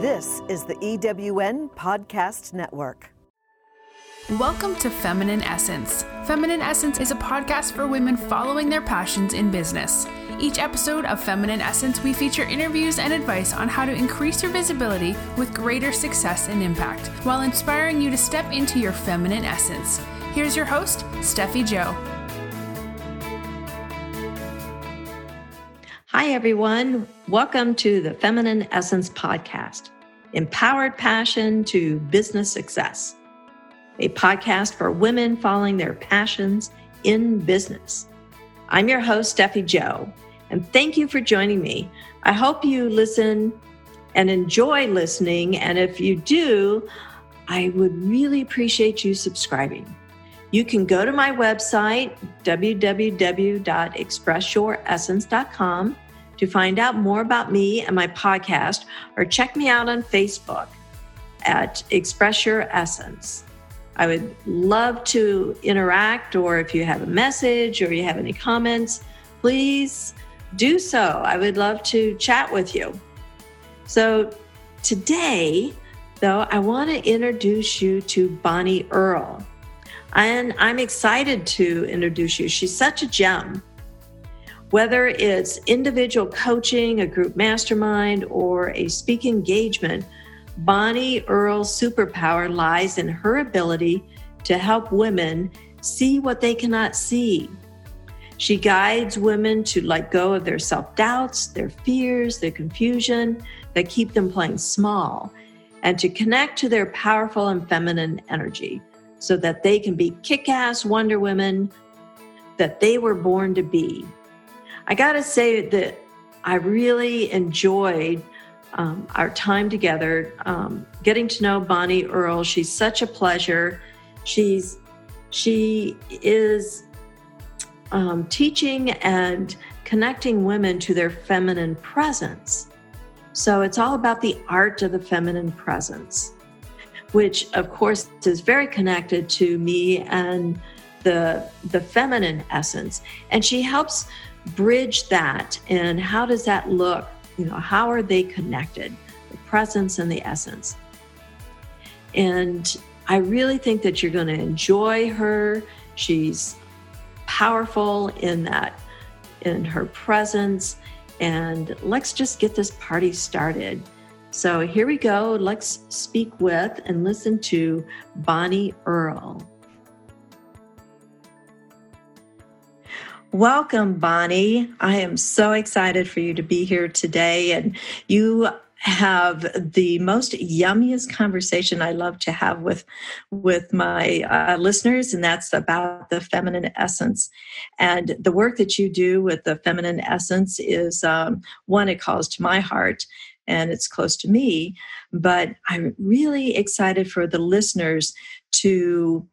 This is the EWN Podcast Network. Welcome to Feminine Essence. Feminine Essence is a podcast for women following their passions in business. Each episode of Feminine Essence, we feature interviews and advice on how to increase your visibility with greater success and impact, while inspiring you to step into your feminine essence. Here's your host, Steffi Joe. Hi, everyone. Welcome to the Feminine Essence Podcast Empowered Passion to Business Success, a podcast for women following their passions in business. I'm your host, Steffi Joe, and thank you for joining me. I hope you listen and enjoy listening. And if you do, I would really appreciate you subscribing. You can go to my website, www.expressyouressence.com, to find out more about me and my podcast, or check me out on Facebook at Express Your Essence. I would love to interact, or if you have a message or you have any comments, please do so. I would love to chat with you. So, today, though, I want to introduce you to Bonnie Earl. And I'm excited to introduce you. She's such a gem. Whether it's individual coaching, a group mastermind, or a speak engagement, Bonnie Earl's superpower lies in her ability to help women see what they cannot see. She guides women to let go of their self doubts, their fears, their confusion that keep them playing small, and to connect to their powerful and feminine energy so that they can be kick ass Wonder Women that they were born to be. I got to say that I really enjoyed um, our time together, um, getting to know Bonnie Earl. She's such a pleasure. She's she is um, teaching and connecting women to their feminine presence. So it's all about the art of the feminine presence which of course is very connected to me and the the feminine essence and she helps bridge that and how does that look? You know how are they connected? The presence and the essence. And i really think that you're going to enjoy her. She's powerful in that in her presence. And let's just get this party started. So here we go. Let's speak with and listen to Bonnie Earl. Welcome, Bonnie. I am so excited for you to be here today. And you have the most yummiest conversation I love to have with with my uh, listeners, and that's about the feminine essence. And the work that you do with the feminine essence is um, one it calls to my heart, and it's close to me. But I'm really excited for the listeners to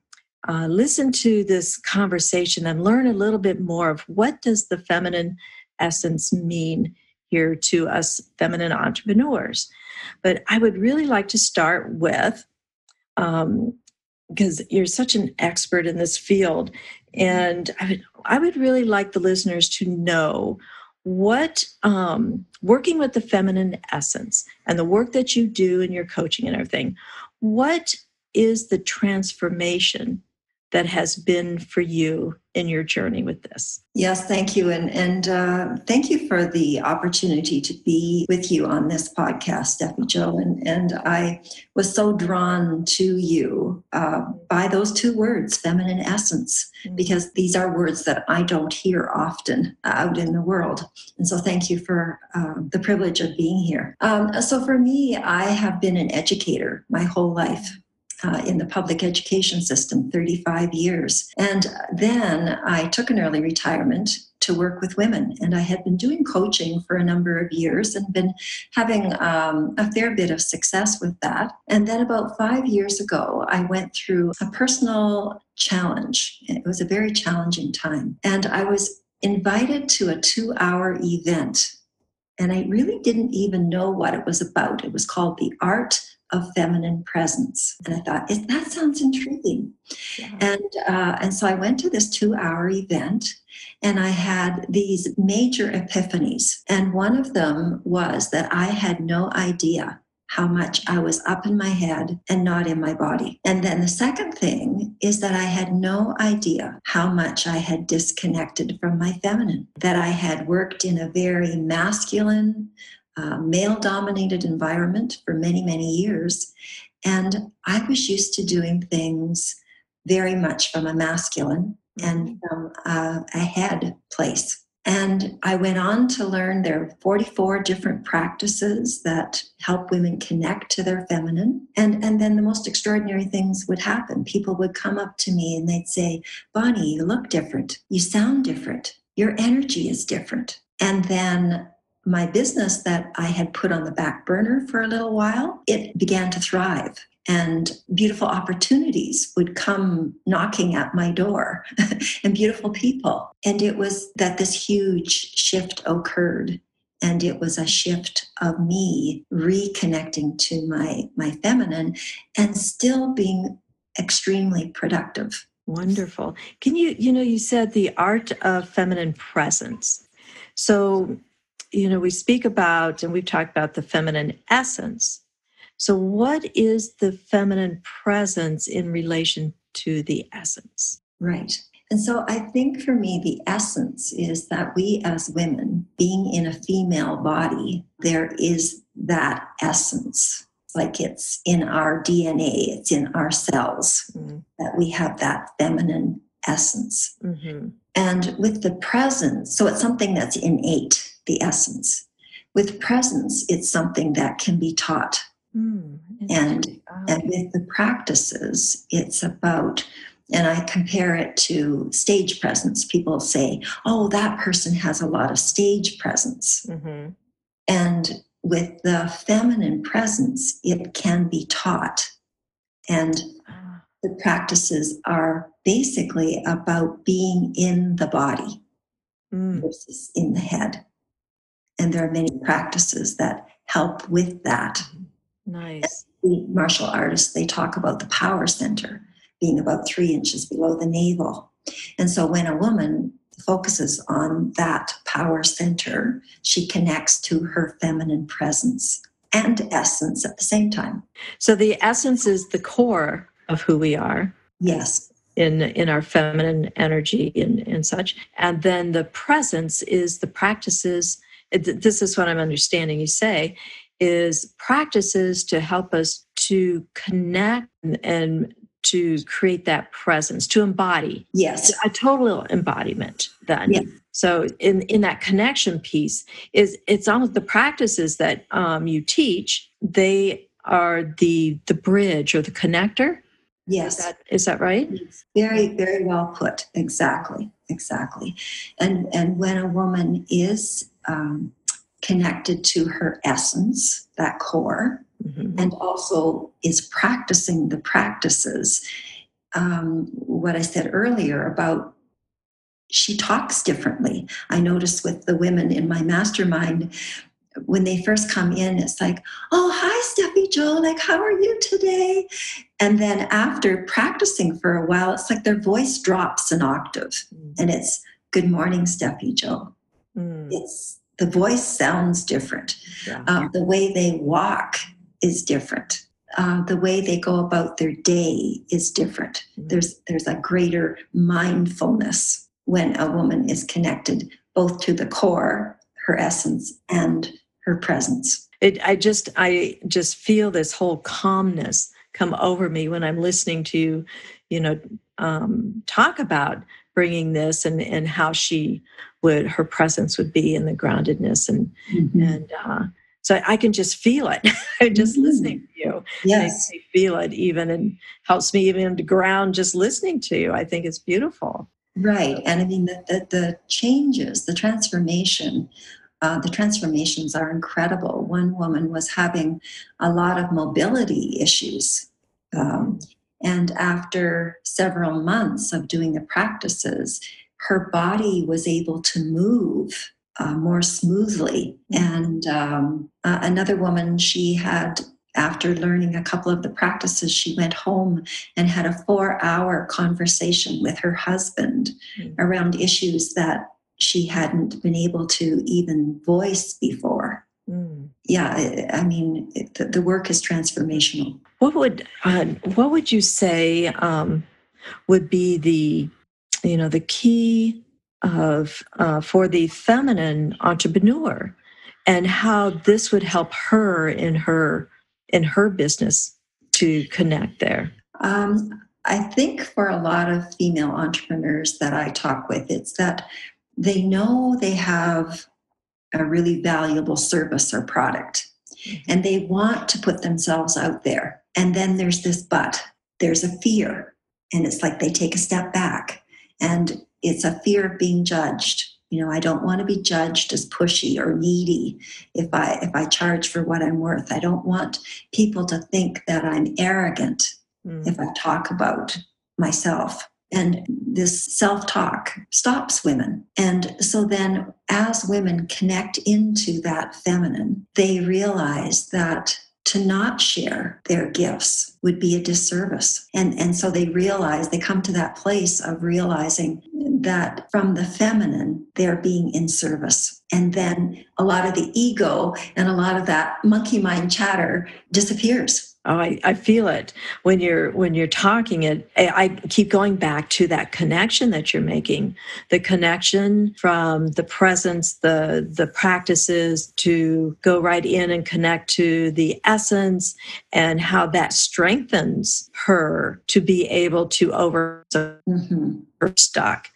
uh, listen to this conversation and learn a little bit more of what does the feminine essence mean here to us feminine entrepreneurs. But I would really like to start with um, because you're such an expert in this field, and I would I would really like the listeners to know what um, working with the feminine essence and the work that you do in your coaching and everything what is the transformation that has been for you in your journey with this. Yes, thank you. And, and uh, thank you for the opportunity to be with you on this podcast, Steffi Joe. And, and I was so drawn to you uh, by those two words, feminine essence, mm-hmm. because these are words that I don't hear often out in the world. And so thank you for uh, the privilege of being here. Um, so for me, I have been an educator my whole life uh, in the public education system 35 years. And then I took an early retirement to work with women. And I had been doing coaching for a number of years and been having um, a fair bit of success with that. And then about five years ago, I went through a personal challenge. It was a very challenging time. And I was invited to a two hour event. And I really didn't even know what it was about. It was called The Art of feminine presence. And I thought, that sounds intriguing. Yeah. And, uh, and so I went to this two hour event and I had these major epiphanies. And one of them was that I had no idea how much I was up in my head and not in my body. And then the second thing is that I had no idea how much I had disconnected from my feminine, that I had worked in a very masculine, uh, male dominated environment for many, many years. And I was used to doing things very much from a masculine and mm-hmm. from a, a head place. And I went on to learn there are 44 different practices that help women connect to their feminine. And, and then the most extraordinary things would happen. People would come up to me and they'd say, Bonnie, you look different. You sound different. Your energy is different. And then my business that I had put on the back burner for a little while, it began to thrive and beautiful opportunities would come knocking at my door and beautiful people. And it was that this huge shift occurred. And it was a shift of me reconnecting to my, my feminine and still being extremely productive. Wonderful. Can you, you know, you said the art of feminine presence. So, you know, we speak about, and we've talked about the feminine essence, so, what is the feminine presence in relation to the essence? Right. And so I think for me, the essence is that we as women, being in a female body, there is that essence. Like it's in our DNA, it's in our cells, mm-hmm. that we have that feminine essence. Mm-hmm. And with the presence, so it's something that's innate, the essence. With presence, it's something that can be taught Mm, and and with the practices, it's about and I compare it to stage presence. People say, "Oh, that person has a lot of stage presence," mm-hmm. and with the feminine presence, it can be taught, and ah. the practices are basically about being in the body mm. versus in the head. And there are many practices that help with that. Mm-hmm. Nice. The martial artists, they talk about the power center being about three inches below the navel. And so when a woman focuses on that power center, she connects to her feminine presence and essence at the same time. So the essence is the core of who we are. Yes. In, in our feminine energy and, and such. And then the presence is the practices. This is what I'm understanding you say is practices to help us to connect and to create that presence, to embody. Yes. A total embodiment then. Yes. So in, in that connection piece is it's almost the practices that um, you teach, they are the the bridge or the connector. Yes. Is that, is that right? Very, very well put. Exactly. Exactly. And and when a woman is um, connected to her essence, that core, mm-hmm. and also is practicing the practices. Um, what I said earlier about she talks differently. I notice with the women in my mastermind, when they first come in, it's like, oh, hi, Steffi Joe, like, how are you today? And then after practicing for a while, it's like their voice drops an octave mm. and it's, good morning, Steffi Joe. Mm. It's the voice sounds different. Yeah. Um, the way they walk is different. Uh, the way they go about their day is different. Mm-hmm. There's there's a greater mindfulness when a woman is connected both to the core, her essence, and her presence. It, I just I just feel this whole calmness come over me when I'm listening to, you know, um, talk about bringing this and and how she would her presence would be in the groundedness and mm-hmm. and uh, so I can just feel it. just mm-hmm. listening to you yes. makes feel it even and helps me even to ground just listening to you. I think it's beautiful. Right, and I mean the the, the changes, the transformation. Uh, the transformations are incredible. One woman was having a lot of mobility issues. Um, and after several months of doing the practices, her body was able to move uh, more smoothly. And um, uh, another woman, she had, after learning a couple of the practices, she went home and had a four hour conversation with her husband mm-hmm. around issues that she hadn't been able to even voice before. mm. yeah, I mean, it, the, the, work is transformational. What would uh, what would you say um, would be the you know the key of uh, for the feminine entrepreneur and how this would help her in her in her business to connect there um, i think for a lot of female entrepreneurs that i talk with it's that they know they have a really valuable service or product mm-hmm. and they want to put themselves out there and then there's this but. There's a fear. And it's like they take a step back. And it's a fear of being judged. You know i don't want to be judged as pushy or needy if i if i charge for what i'm worth. I don't want people to think that i'm arrogant mm. if i talk about myself. And this self-talk stops women. And so then as women connect into that feminine they realize that to not share their gifts would be a disservice. And, and so they realize, they come to that place of realizing that from the feminine, they're being in service. And then a lot of the ego and a lot of that monkey mind chatter disappears Oh, I, I feel it when you're when you're talking it I keep going back to that connection that you're making the connection from the presence the the practices to go right in and connect to the essence and how that strengthens her to be able to over mm-hmm. her stuck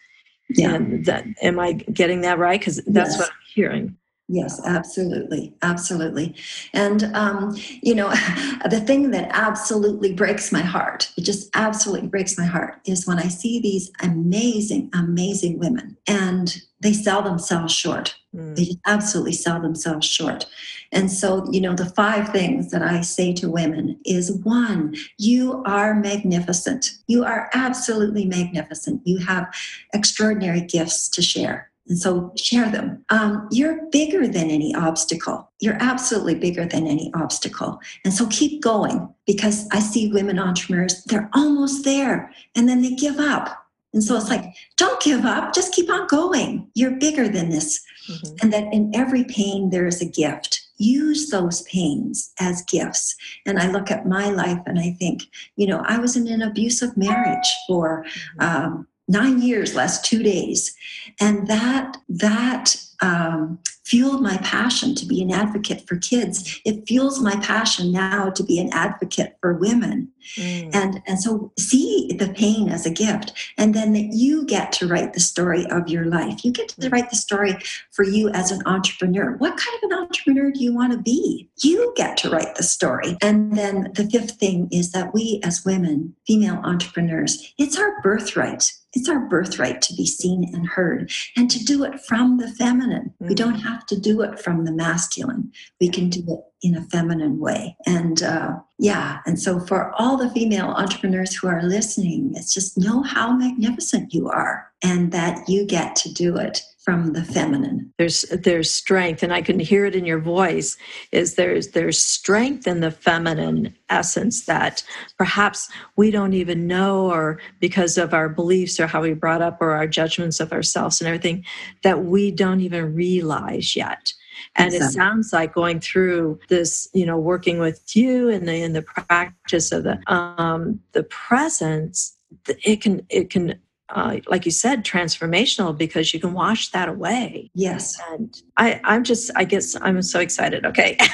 yeah. and that am I getting that right because that's yes. what I'm hearing Yes, absolutely. Absolutely. And, um, you know, the thing that absolutely breaks my heart, it just absolutely breaks my heart, is when I see these amazing, amazing women and they sell themselves short. Mm. They absolutely sell themselves short. And so, you know, the five things that I say to women is one, you are magnificent. You are absolutely magnificent. You have extraordinary gifts to share. And so share them. Um, you're bigger than any obstacle. You're absolutely bigger than any obstacle. And so keep going because I see women entrepreneurs, they're almost there and then they give up. And so it's like, don't give up, just keep on going. You're bigger than this. Mm-hmm. And that in every pain, there is a gift. Use those pains as gifts. And I look at my life and I think, you know, I was in an abusive marriage for mm-hmm. um, nine years last two days. And that that um, fueled my passion to be an advocate for kids. It fuels my passion now to be an advocate for women. Mm. and and so see the pain as a gift. And then that you get to write the story of your life. You get to write the story for you as an entrepreneur. What kind of an entrepreneur do you want to be? You get to write the story. And then the fifth thing is that we as women female entrepreneurs it's our birthright it's our birthright to be seen and heard and to do it from the feminine. Mm-hmm. We don't have to do it from the masculine. We can do it in a feminine way. And uh, yeah, and so for all the female entrepreneurs who are listening, it's just know how magnificent you are and that you get to do it from the feminine. There's there's strength, and I can hear it in your voice. Is there's there's strength in the feminine essence that perhaps we don't even know, or because of our beliefs or how we brought up, or our judgments of ourselves and everything, that we don't even realize yet. And exactly. it sounds like going through this, you know, working with you and the in the practice of the um, the presence, it can it can uh, like you said, transformational because you can wash that away. Yes. And I, I'm just, I guess I'm so excited. Okay.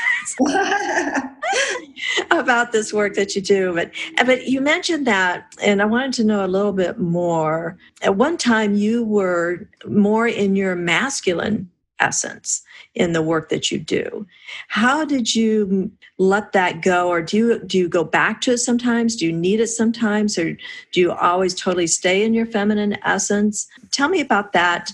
about this work that you do. But, but you mentioned that, and I wanted to know a little bit more. At one time, you were more in your masculine essence in the work that you do. How did you let that go or do you do you go back to it sometimes? Do you need it sometimes or do you always totally stay in your feminine essence? Tell me about that,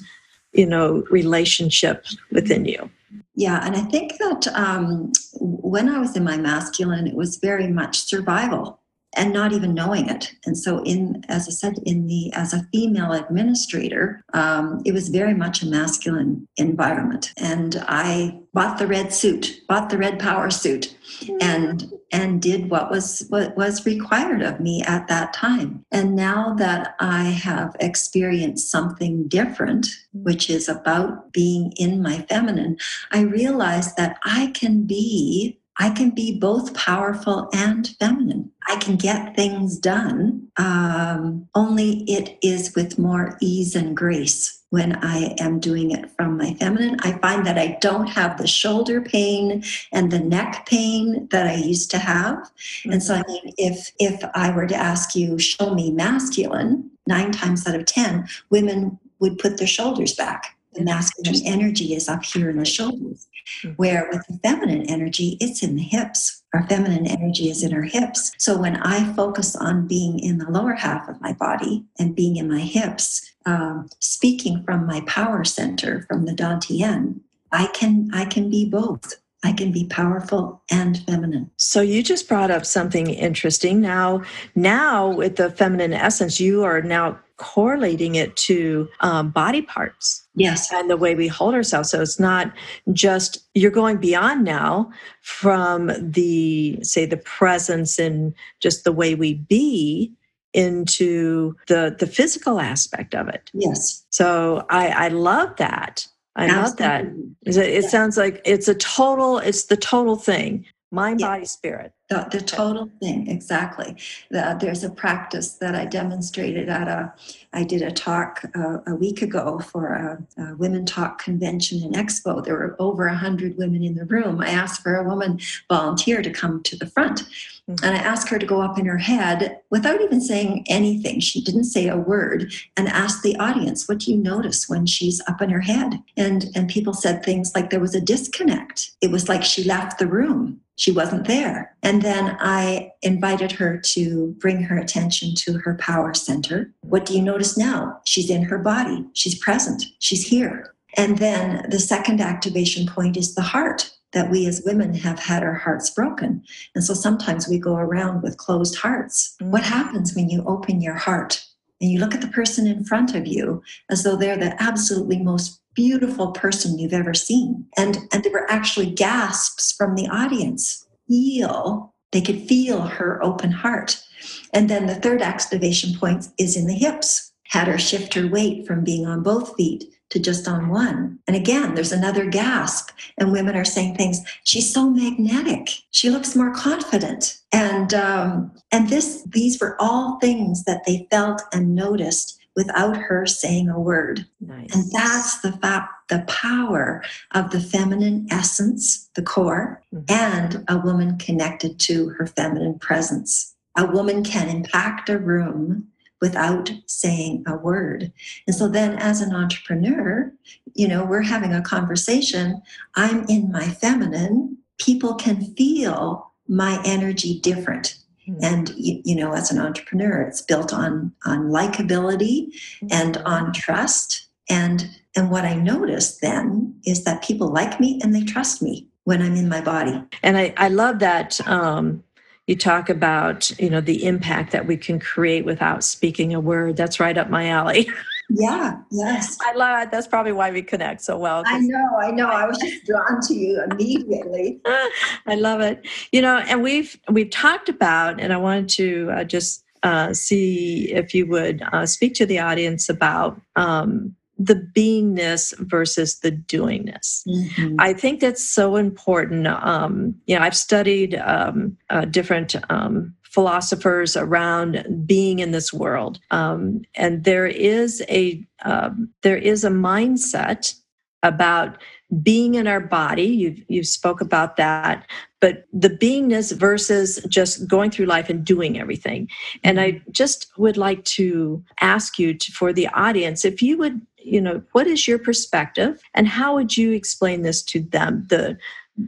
you know, relationship within you. Yeah, and I think that um, when I was in my masculine, it was very much survival. And not even knowing it. And so, in as I said, in the as a female administrator, um, it was very much a masculine environment, and I bought the red suit, bought the red power suit, and and did what was what was required of me at that time. And now that I have experienced something different, which is about being in my feminine, I realize that I can be I can be both powerful and feminine. I can get things done, um, only it is with more ease and grace when I am doing it from my feminine. I find that I don't have the shoulder pain and the neck pain that I used to have. Mm-hmm. And so, I mean, if if I were to ask you, show me masculine, nine times out of ten, women would put their shoulders back the masculine energy is up here in the shoulders, mm-hmm. where with the feminine energy, it's in the hips. Our feminine energy is in our hips. So when I focus on being in the lower half of my body and being in my hips, um, speaking from my power center, from the Dantian, I can I can be both. I can be powerful and feminine. So you just brought up something interesting. Now, now with the feminine essence, you are now correlating it to um, body parts. Yes. And the way we hold ourselves. So it's not just, you're going beyond now from the, say, the presence and just the way we be into the the physical aspect of it. Yes. So I, I love that. I love that. It, it sounds like it's a total, it's the total thing mind, yeah. body, spirit. The, the total thing, exactly. The, there's a practice that I demonstrated at a, I did a talk uh, a week ago for a, a, Women Talk convention and expo. There were over 100 women in the room. I asked for a woman volunteer to come to the front. Mm-hmm. And I asked her to go up in her head without even saying anything. She didn't say a word and asked the audience, What do you notice when she's up in her head? And, and people said things like there was a disconnect. It was like she left the room she wasn't there. And then I invited her to bring her attention to her power center. What do you notice now? She's in her body, she's present, she's here. And then the second activation point is the heart that we as women have had our hearts broken. And so sometimes we go around with closed hearts. What mm. happens when you open your heart and you look at the person in front of you as though they're the absolutely most beautiful person you've ever seen. And, and there were actually gasps from the audience. Feel, they could feel her open heart. And then the third activation point is in the hips. Had her shift her weight from being on both feet to just on one. And again, there's another gasp, and women are saying things. She's so magnetic. She looks more confident. And um, and this these were all things that they felt and noticed without her saying a word. Nice. And that's the fact, the power of the feminine essence, the core, mm-hmm. and a woman connected to her feminine presence. A woman can impact a room without saying a word. And so then as an entrepreneur, you know, we're having a conversation. I'm in my feminine. People can feel my energy different. And you, you, know, as an entrepreneur, it's built on on likability mm-hmm. and on trust. And and what I noticed then is that people like me and they trust me when I'm in my body. And I, I love that um, you talk about you know the impact that we can create without speaking a word. That's right up my alley. Yeah, yes. I love it. That's probably why we connect so well. I know, I know. I was just drawn to you immediately. I love it. You know, and we've we've talked about, and I wanted to uh, just uh, see if you would uh, speak to the audience about um, the beingness versus the doingness. Mm-hmm. I think that's so important. Um, you know, I've studied um, uh, different um, philosophers around being in this world, um, and there is a um, there is a mindset about being in our body. You you spoke about that, but the beingness versus just going through life and doing everything. And I just would like to ask you to, for the audience if you would you know what is your perspective and how would you explain this to them the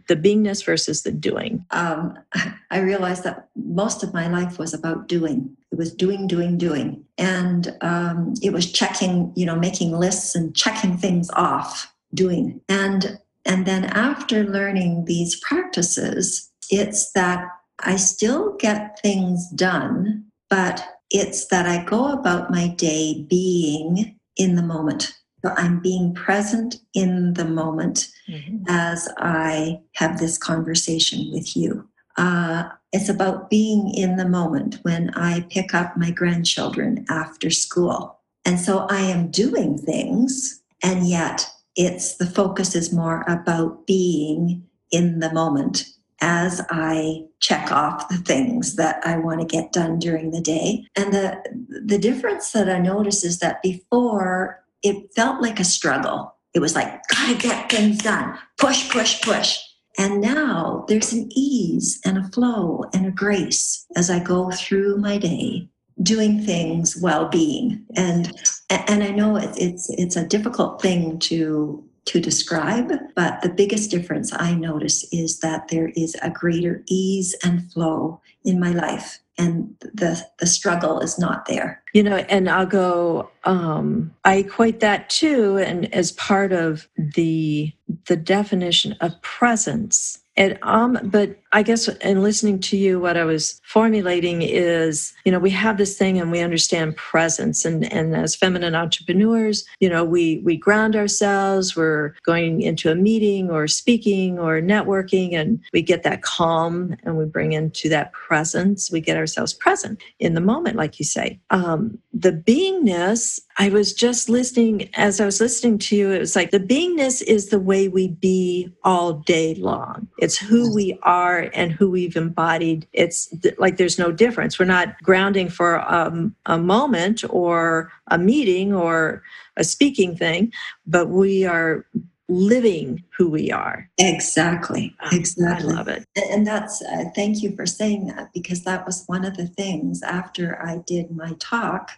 the beingness versus the doing? Um, I realized that most of my life was about doing. It was doing, doing, doing, and um, it was checking, you know, making lists and checking things off, doing. And and then after learning these practices, it's that I still get things done, but it's that I go about my day being in the moment. I'm being present in the moment mm-hmm. as I have this conversation with you. Uh, it's about being in the moment when I pick up my grandchildren after school. And so I am doing things, and yet it's the focus is more about being in the moment as I check off the things that I want to get done during the day. And the the difference that I notice is that before it felt like a struggle. It was like, gotta get things done, push, push, push. And now there's an ease and a flow and a grace as I go through my day doing things well being. And and I know it's it's it's a difficult thing to to describe, but the biggest difference I notice is that there is a greater ease and flow in my life and the the struggle is not there. You know and i'll go um i equate that too and as part of the the definition of presence and um, but I guess in listening to you, what I was formulating is, you know, we have this thing and we understand presence, and and as feminine entrepreneurs, you know, we we ground ourselves. We're going into a meeting or speaking or networking, and we get that calm, and we bring into that presence. We get ourselves present in the moment, like you say. Um, the beingness I was just listening, as I was listening to you, it was like the beingness is the way we be all day long. It's who we are and who we've embodied. It's th- like there's no difference. We're not grounding for um, a moment or a meeting or a speaking thing, but we are living who we are. Exactly. Exactly. I love it. And that's, uh, thank you for saying that because that was one of the things after I did my talk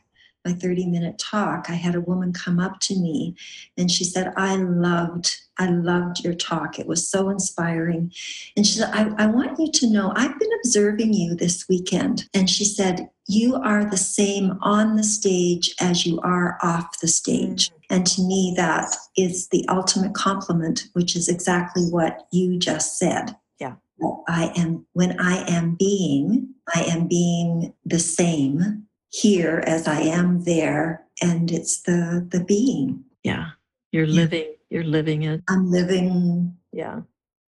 my 30 minute talk, I had a woman come up to me and she said, I loved, I loved your talk. It was so inspiring. And she said, I, I want you to know I've been observing you this weekend. And she said, You are the same on the stage as you are off the stage. Mm. And to me, that is the ultimate compliment, which is exactly what you just said. Yeah. I am, when I am being, I am being the same here as I am there, and it's the the being. Yeah, you're living. You're living it. I'm living. Yeah.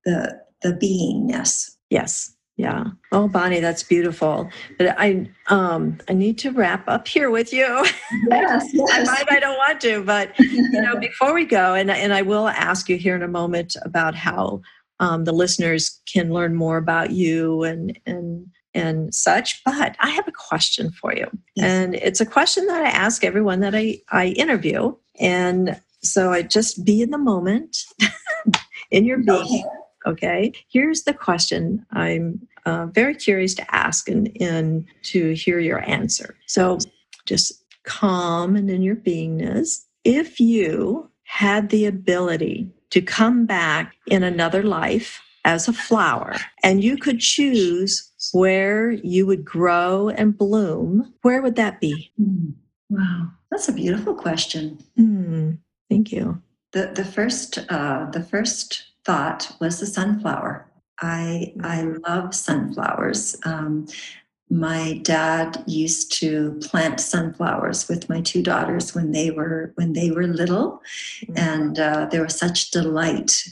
The the beingness. Yes. Yes. Yeah. Oh, Bonnie, that's beautiful. But I um I need to wrap up here with you. Yes, yes. I might I don't want to, but you know, before we go, and and I will ask you here in a moment about how um, the listeners can learn more about you and and and such. But I have a question for you. Yes. And it's a question that I ask everyone that I, I interview. And so I just be in the moment in your being. Okay. Here's the question I'm uh, very curious to ask and, and to hear your answer. So just calm and in your beingness. If you had the ability to come back in another life as a flower and you could choose where you would grow and bloom, where would that be? Mm. Wow, that's a beautiful question. Mm. Thank you. The the first uh, the first thought was the sunflower. I I hmm. love sunflowers. Um, my dad used to plant sunflowers with my two daughters when they were when they were little, mm-hmm. and uh, there was such delight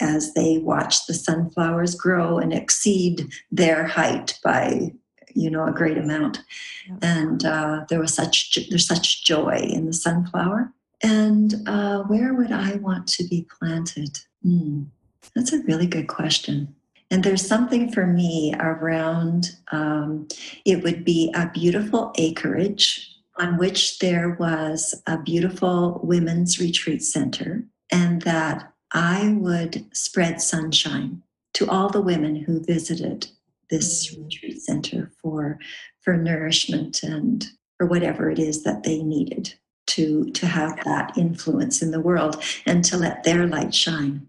as they watch the sunflowers grow and exceed their height by you know a great amount. Yeah. and uh, there was such there's such joy in the sunflower. And uh, where would i want to be planted? Mm, that's a really good question. And there's something for me around um, it would be a beautiful acreage on which there was a beautiful women's retreat center and that I would spread sunshine to all the women who visited this mm-hmm. retreat center for for nourishment and for whatever it is that they needed to to have that influence in the world and to let their light shine.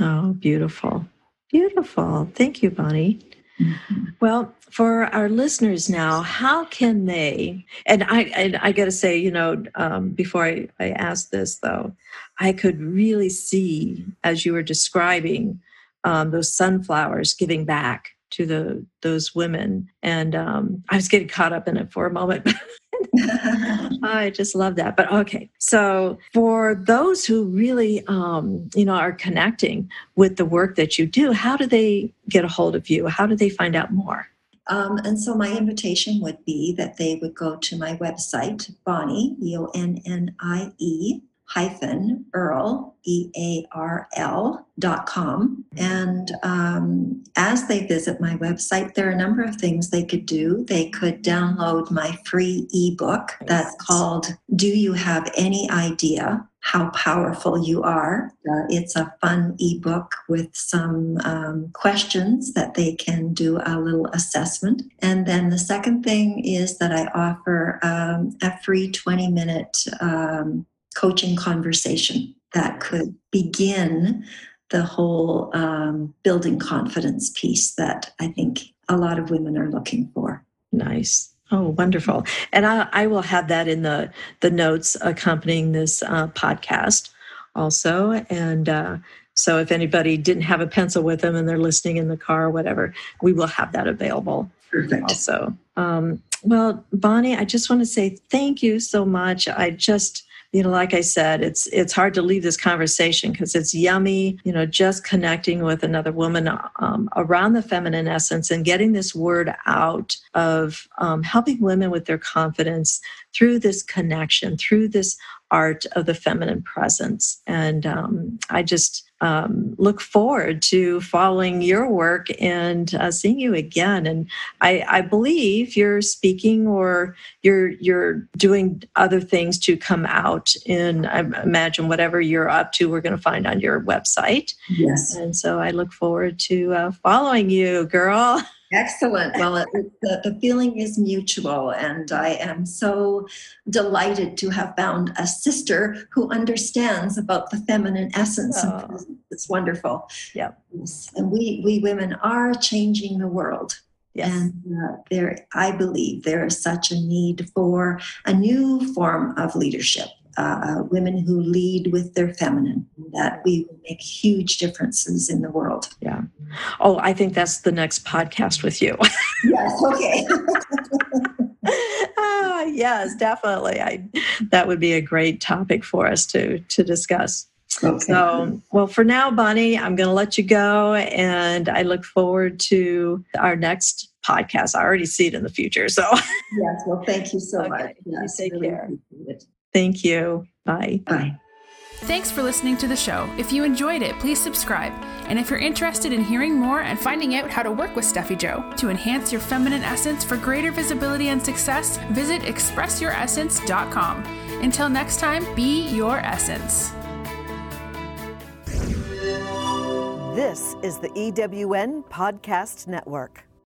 Oh, beautiful. Beautiful. Thank you, Bonnie. Mm-hmm. Well, for our listeners now, how can they? And I, and I got to say, you know, um, before I, I ask this though, I could really see as you were describing um, those sunflowers giving back to the those women. And um, I was getting caught up in it for a moment. I just love that. But okay, so for those who really, um, you know, are connecting with the work that you do, how do they get a hold of you? How do they find out more? Um, and so my invitation would be that they would go to my website, Bonnie, E O N N I E, hyphen Earl, E A R L dot com. And um, as they visit my website, there are a number of things they could do. They could download my free ebook that's called Do You Have Any Idea? How Powerful You Are. Uh, it's a fun ebook with some um, questions that they can do a little assessment. And then the second thing is that I offer um, a free 20 minute um, coaching conversation that could begin the whole um, building confidence piece that I think a lot of women are looking for. Nice. Oh, wonderful! And I, I will have that in the the notes accompanying this uh, podcast, also. And uh, so, if anybody didn't have a pencil with them and they're listening in the car or whatever, we will have that available. Perfect. Also, um, well, Bonnie, I just want to say thank you so much. I just you know like i said it's it's hard to leave this conversation because it's yummy you know just connecting with another woman um, around the feminine essence and getting this word out of um, helping women with their confidence through this connection through this art of the feminine presence and um, i just um, look forward to following your work and uh, seeing you again. And I, I, believe you're speaking or you're you're doing other things to come out in. I imagine whatever you're up to, we're going to find on your website. Yes. And so I look forward to uh, following you, girl. Excellent. Well, it, the, the feeling is mutual, and I am so delighted to have found a sister who understands about the feminine essence. Oh. It's wonderful. Yep. Yes. And we we women are changing the world. Yes. And uh, there, I believe there is such a need for a new form of leadership. Uh, women who lead with their feminine, that we will make huge differences in the world. Yeah. Oh, I think that's the next podcast with you. Yes, okay. ah, yes, definitely. I that would be a great topic for us to to discuss. okay. So, well, for now, Bonnie, I'm going to let you go, and I look forward to our next podcast. I already see it in the future. So, yes, well, thank you so Okay, much. you take really care. Appreciate it. thank you. Bye. Bye. Thanks for listening to the show. If you enjoyed it, please subscribe. And if you're interested in hearing more and finding out how to work with Steffi Joe to enhance your feminine essence for greater visibility and success, visit expressyouressence.com. Until next time, be your essence. This is the EWN Podcast Network.